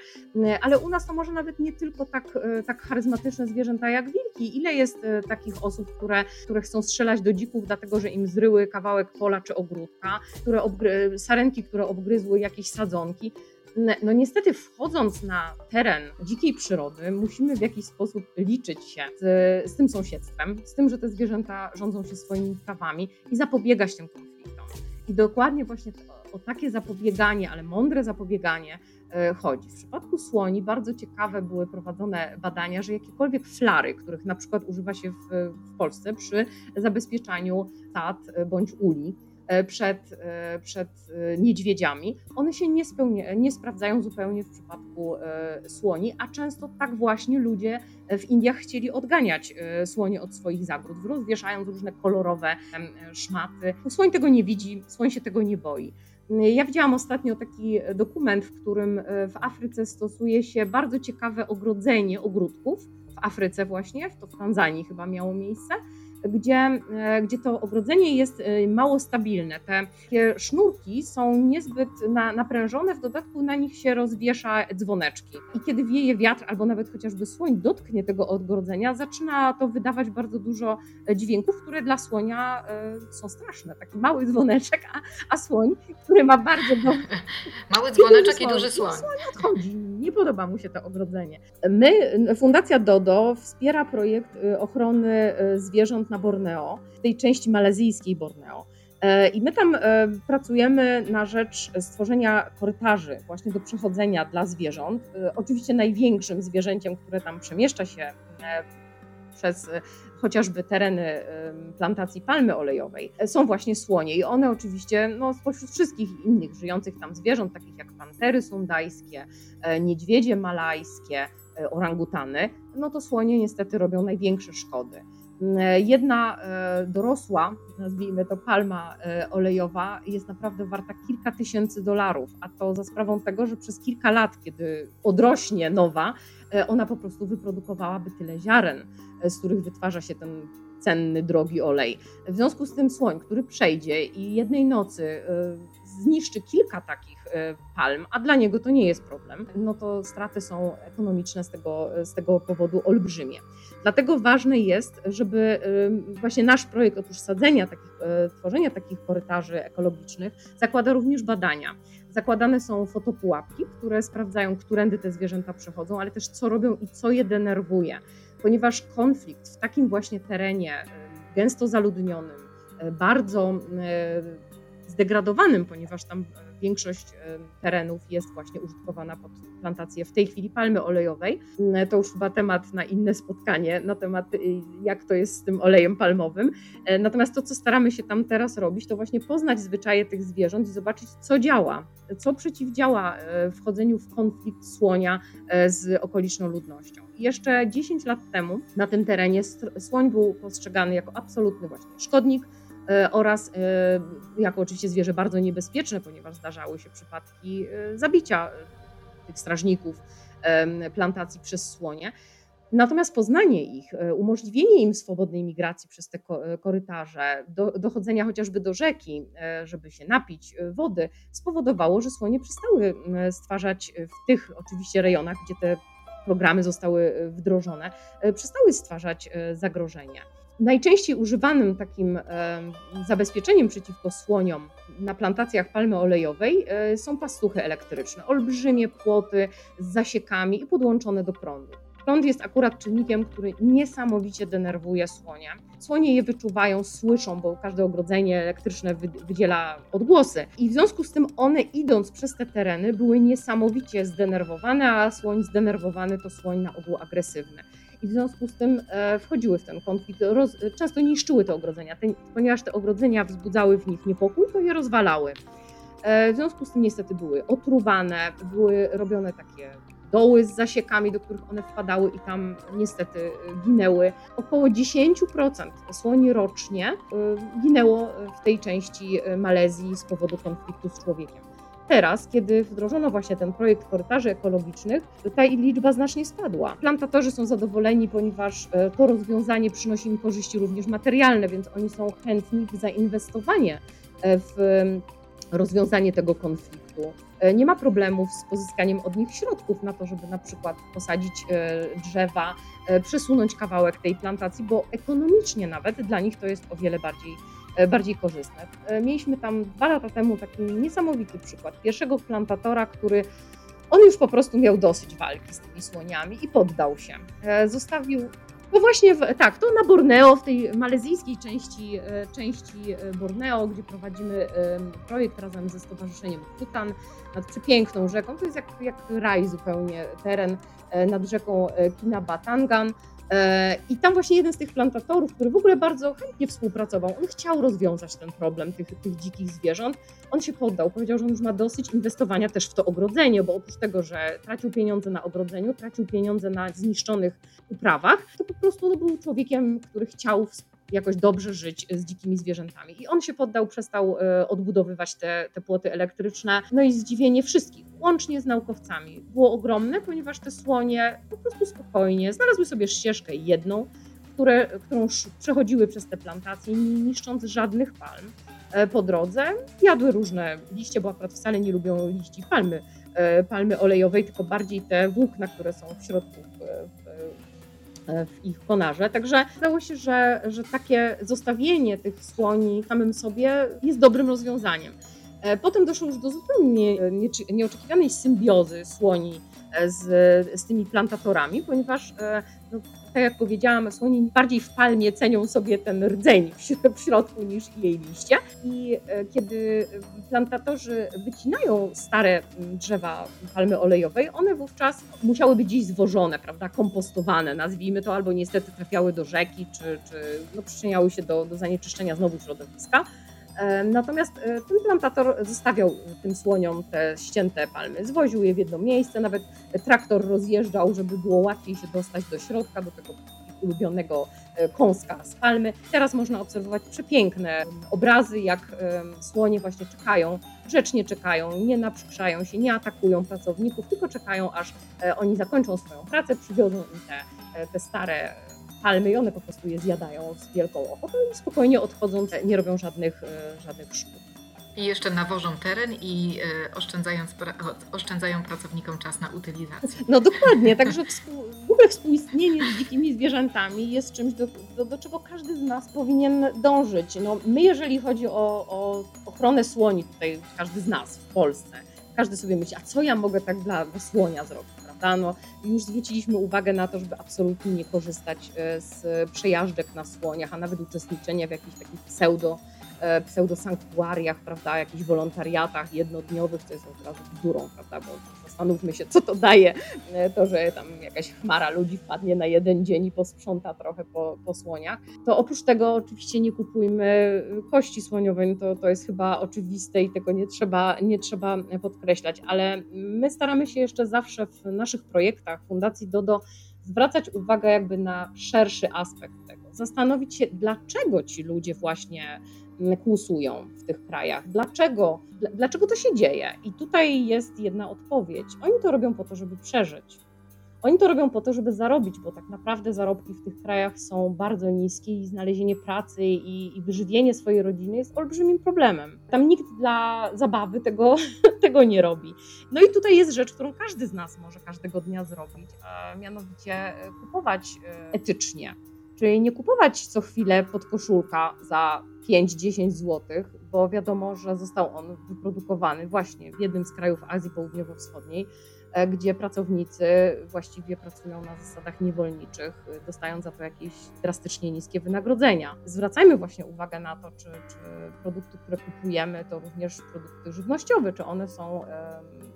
Ale u nas to może nawet nie tylko tak, tak charyzmatyczne zwierzęta jak wilki. Ile jest takich osób, które, które chcą strzelać do dzików, dlatego że im zryły kawałek pola czy ogródka, które obgry, sarenki, które obgryzły jakieś sadzonki. No niestety wchodząc na teren dzikiej przyrody, musimy w jakiś sposób liczyć się z, z tym sąsiedztwem, z tym, że te zwierzęta rządzą się swoimi prawami i zapobiegać tym konfliktom. I dokładnie właśnie o, takie zapobieganie, ale mądre zapobieganie e, chodzi. W przypadku słoni bardzo ciekawe były prowadzone badania, że jakiekolwiek flary, których na przykład używa się w, w Polsce przy zabezpieczaniu stad bądź uli, przed, e, przed e, niedźwiedziami, one się nie, spełnia, nie sprawdzają zupełnie w przypadku słoni, a często tak właśnie ludzie w Indiach chcieli odganiać słonie od swoich zagród, rozwieszając różne kolorowe szmaty. Słoń tego nie widzi, słoń się tego nie boi. Ja widziałam ostatnio taki dokument, w którym w Afryce stosuje się bardzo ciekawe ogrodzenie ogródków, w Afryce właśnie, to w Tanzanii chyba miało miejsce, gdzie, e, gdzie to ogrodzenie jest e, mało stabilne. Te sznurki są niezbyt na, naprężone, w dodatku na nich się rozwiesza dzwoneczki. I kiedy wieje wiatr albo nawet chociażby słoń dotknie tego ogrodzenia, zaczyna to wydawać bardzo dużo e, dźwięków, które dla słonia są straszne. Taki mały dzwoneczek, a, a słoń, który ma bardzo... Do... Mały dzwoneczek i duży słoń. Słoń odchodzi, nie podoba mu się to ogrodzenie. My, Fundacja Dodo wspiera projekt ochrony zwierząt na Borneo, w tej części malezyjskiej Borneo. E, I my tam e, pracujemy na rzecz stworzenia korytarzy właśnie do przechodzenia dla zwierząt. E, oczywiście największym zwierzęciem, które tam przemieszcza się przez chociażby tereny plantacji palmy olejowej, są właśnie słonie. I one oczywiście no, spośród wszystkich innych żyjących tam zwierząt, takich jak pantery sundajskie, niedźwiedzie malajskie, orangutany, no to słonie niestety robią największe szkody. Jedna e, dorosła, nazwijmy to palma e, olejowa, jest naprawdę warta kilka tysięcy dolarów, a to za sprawą tego, że przez kilka lat, kiedy odrośnie nowa, e, ona po prostu wyprodukowałaby tyle ziaren, z których wytwarza się ten cenny, drogi olej. W związku z tym słoń, który przejdzie i jednej nocy zniszczy kilka takich e, palm, a dla niego to nie jest problem, no to straty są ekonomiczne z tego, z tego powodu olbrzymie. Dlatego ważne jest, żeby e, właśnie nasz projekt oprócz sadzenia takich, e, tworzenia takich korytarzy ekologicznych zakłada również badania. Zakładane są fotopułapki, które sprawdzają, którędy te zwierzęta przechodzą, ale też co robią i co je denerwuje, ponieważ konflikt w takim właśnie terenie gęsto zaludnionym, bardzo zdegradowanym, ponieważ tam e, większość e, terenów jest właśnie użytkowana pod plantację w tej chwili palmy olejowej. Mm, to już chyba temat na inne spotkanie, na temat y, jak to jest z tym olejem palmowym. E, natomiast to, co staramy się tam teraz robić, to właśnie poznać zwyczaje tych zwierząt i zobaczyć, co działa, co przeciwdziała wchodzeniu w konflikt słonia z okoliczną ludnością. Jeszcze 10 lat temu na tym terenie słoń był postrzegany jako absolutny właśnie szkodnik, E, oraz e, jako oczywiście zwierzę bardzo niebezpieczne, ponieważ zdarzały się przypadki e, zabicia tych strażników plantacji przez słonie. Natomiast poznanie ich, umożliwienie im swobodnej migracji przez te korytarze, do, dochodzenia chociażby do rzeki, żeby się napić wody, spowodowało, że słonie przestały stwarzać w tych oczywiście rejonach, gdzie te programy zostały wdrożone, przestały stwarzać zagrożenia. Najczęściej używanym takim zabezpieczeniem przeciwko słoniom na plantacjach palmy olejowej e, są pastuchy elektryczne, olbrzymie płoty z zasiekami i podłączone do prądu. Prąd jest akurat czynnikiem, który niesamowicie denerwuje słonie. Słonie je wyczuwają, słyszą, bo każde ogrodzenie elektryczne wydziela odgłosy. I w związku z tym one idąc przez te tereny były niesamowicie zdenerwowane, a słoń zdenerwowany to słoń na ogół agresywny i w związku z tym e, wchodziły w ten konflikt. Roz, często niszczyły te ogrodzenia, te, ponieważ te ogrodzenia wzbudzały w nich niepokój, to je rozwalały. E, w związku z tym niestety były otruwane, były robione takie doły z zasiekami, do których one wpadały i tam niestety ginęły. Około 10% słoni rocznie e, ginęło w tej części Malezji z powodu konfliktu z człowiekiem. Teraz, kiedy wdrożono właśnie ten projekt korytarzy ekologicznych, ta liczba znacznie spadła. Plantatorzy są zadowoleni, ponieważ e, to rozwiązanie przynosi im korzyści również materialne, więc oni są chętni w zainwestowanie e, w rozwiązanie tego konfliktu. E, nie ma problemów z pozyskaniem od nich środków na to, żeby na przykład posadzić drzewa, przesunąć kawałek tej plantacji, bo ekonomicznie nawet dla nich to jest o wiele bardziej bardziej korzystne. E, mieliśmy tam dwa lata temu taki niesamowity przykład pierwszego plantatora, który on już po prostu miał dosyć walki z tymi słoniami i poddał się. E, zostawił no właśnie, w, tak, to na Borneo, w tej malezyjskiej części, części Borneo, gdzie prowadzimy projekt razem ze Stowarzyszeniem Kutan nad przepiękną rzeką. To jest jak, jak raj zupełnie teren nad rzeką Kinabatangan. E, I tam właśnie jeden z tych plantatorów, który w ogóle bardzo chętnie współpracował, on chciał rozwiązać ten problem tych, tych dzikich zwierząt. On się poddał, powiedział, że on już ma dosyć inwestowania też w to ogrodzenie, bo oprócz tego, że tracił pieniądze na ogrodzeniu, tracił pieniądze na zniszczonych uprawach, to po prostu no, był człowiekiem, który chciał jakoś dobrze żyć z dzikimi zwierzętami. I on się poddał, przestał e, odbudowywać te, te płoty elektryczne. No i zdziwienie wszystkich, łącznie z naukowcami, było ogromne, ponieważ te słonie po prostu spokojnie znalazły sobie ścieżkę jedną, które, którą przechodziły przez te plantacje, nie niszcząc żadnych palm e, po drodze. Jadły różne liście, bo akurat wcale nie lubią liści palmy, e, palmy olejowej, tylko bardziej te włókna, które są w środku E, w ich konarze. Także zdało się, że, że takie zostawienie tych słoni samym sobie jest dobrym rozwiązaniem. E, potem doszło już do zupełnie nieoczekiwanej symbiozy słoni e, z, z tymi plantatorami, ponieważ no, tak jak powiedziałam, słoni bardziej w palmie cenią sobie ten rdzeń w środku niż jej liście. I e, kiedy plantatorzy wycinają stare drzewa palmy olejowej, one wówczas musiały być gdzieś zwożone, prawda, kompostowane, nazwijmy to, albo niestety trafiały do rzeki, czy, czy no, przyczyniały się do, do zanieczyszczenia znowu środowiska. E, natomiast e, ten plantator zostawiał tym słoniom te ścięte palmy, zwoził je w jedno miejsce, nawet traktor rozjeżdżał, żeby było łatwiej się dostać do środka, do tego ulubionego e, kąska z palmy. Teraz można obserwować przepiękne obrazy, jak słonie właśnie czekają, grzecznie czekają, nie naprzykrzają się, nie atakują pracowników, tylko czekają, aż oni zakończą swoją pracę, przywiozą im te, te stare palmy i one po prostu je zjadają z wielką ochotą i spokojnie odchodząc nie robią żadnych, e, żadnych szkód. I jeszcze nawożą teren i e, oszczędzając, oszczędzają pracownikom czas na utylizację. No dokładnie, także w ogóle współistnienie z dzikimi zwierzętami jest czymś, do, do, do, czego każdy z nas powinien dążyć. No, my, jeżeli chodzi o, o ochronę słoni, tutaj każdy z nas w Polsce, każdy sobie myśli, a co ja mogę tak dla, dla słonia zrobić? Już zwróciliśmy uwagę na to, żeby absolutnie nie korzystać e, z przejażdżek na słoniach, a nawet uczestniczenia w jakichś takich pseudo pseudosanktuariach, prawda, jakichś wolontariatach jednodniowych, co jest od razu bzdurą, prawda, bo zastanówmy się, co to daje, e, to, że tam jakaś chmara ludzi wpadnie na jeden dzień i posprząta trochę po, po słoniach. To oprócz tego oczywiście nie kupujmy kości słoniowej, no to, to jest chyba oczywiste i tego nie trzeba, nie trzeba podkreślać, ale my staramy się jeszcze zawsze w naszych projektach Fundacji DODO zwracać uwagę jakby na szerszy aspekt tego, zastanowić się, dlaczego ci ludzie właśnie kłusują w tych krajach. Dlaczego? Dlaczego to się dzieje? I tutaj jest jedna odpowiedź. Oni to robią po to, żeby przeżyć. Oni to robią po to, żeby zarobić, bo tak naprawdę zarobki w tych krajach są bardzo niskie i znalezienie pracy i, i wyżywienie swojej rodziny jest olbrzymim problemem. Tam nikt dla zabawy tego, tego nie robi. No i tutaj jest rzecz, którą każdy z nas może każdego dnia zrobić, mianowicie e, kupować e, etycznie. Czyli nie kupować co chwilę podkoszulka za 5-10 zł, bo wiadomo, że został on wyprodukowany właśnie w jednym z krajów Azji Południowo-Wschodniej, e, gdzie pracownicy właściwie pracują na zasadach niewolniczych, dostając za to jakieś drastycznie niskie wynagrodzenia. Zwracajmy właśnie uwagę na to, czy, czy produkty, które kupujemy, to również produkty żywnościowe, czy one są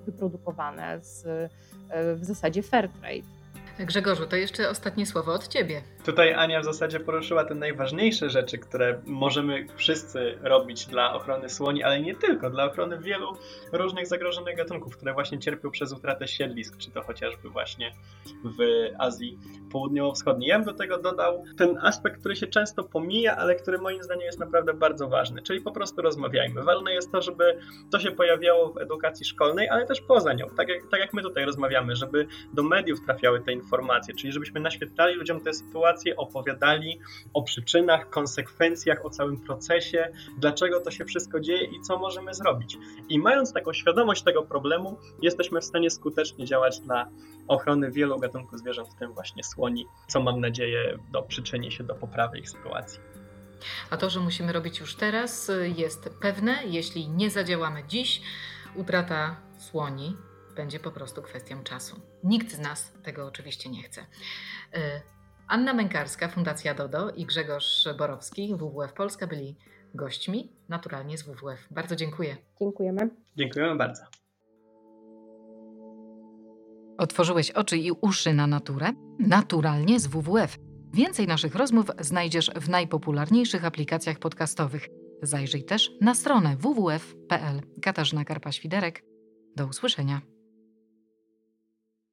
wyprodukowane z, e, w zasadzie fair trade. Grzegorzu, to jeszcze ostatnie słowo od Ciebie. Tutaj Ania w zasadzie poruszyła te najważniejsze rzeczy, które możemy wszyscy robić dla ochrony słoni, ale nie tylko, dla ochrony wielu różnych zagrożonych gatunków, które właśnie cierpią przez utratę siedlisk, czy to chociażby właśnie w Azji Południowo-Wschodniej. Ja bym do tego dodał ten aspekt, który się często pomija, ale który moim zdaniem jest naprawdę bardzo ważny, czyli po prostu rozmawiajmy. Ważne jest to, żeby to się pojawiało w edukacji szkolnej, ale też poza nią, tak jak, tak jak my tutaj rozmawiamy, żeby do mediów trafiały te informacje, czyli żebyśmy naświetlali ludziom te sytuacje, opowiadali o przyczynach, konsekwencjach, o całym procesie, dlaczego to się wszystko dzieje i co możemy zrobić. I mając taką świadomość tego problemu, jesteśmy w stanie skutecznie działać dla ochrony wielu gatunków zwierząt, w tym właśnie słoni, co mam nadzieję do, przyczyni się do poprawy ich sytuacji. A to, że musimy robić już teraz, jest pewne. Jeśli nie zadziałamy dziś, utrata słoni będzie po prostu kwestią czasu. Nikt z nas tego oczywiście nie chce. E, Anna Mękarska, Fundacja Dodo i Grzegorz Borowski, WWF Polska byli gośćmi, naturalnie z WWF. Bardzo dziękuję. Dziękujemy. Dziękujemy bardzo. Otworzyłeś oczy i uszy na naturę? Naturalnie z WWF. Więcej naszych rozmów znajdziesz w najpopularniejszych aplikacjach podcastowych. Zajrzyj też na stronę www.pl. Katarzyna Karpa-Świderek. Do usłyszenia.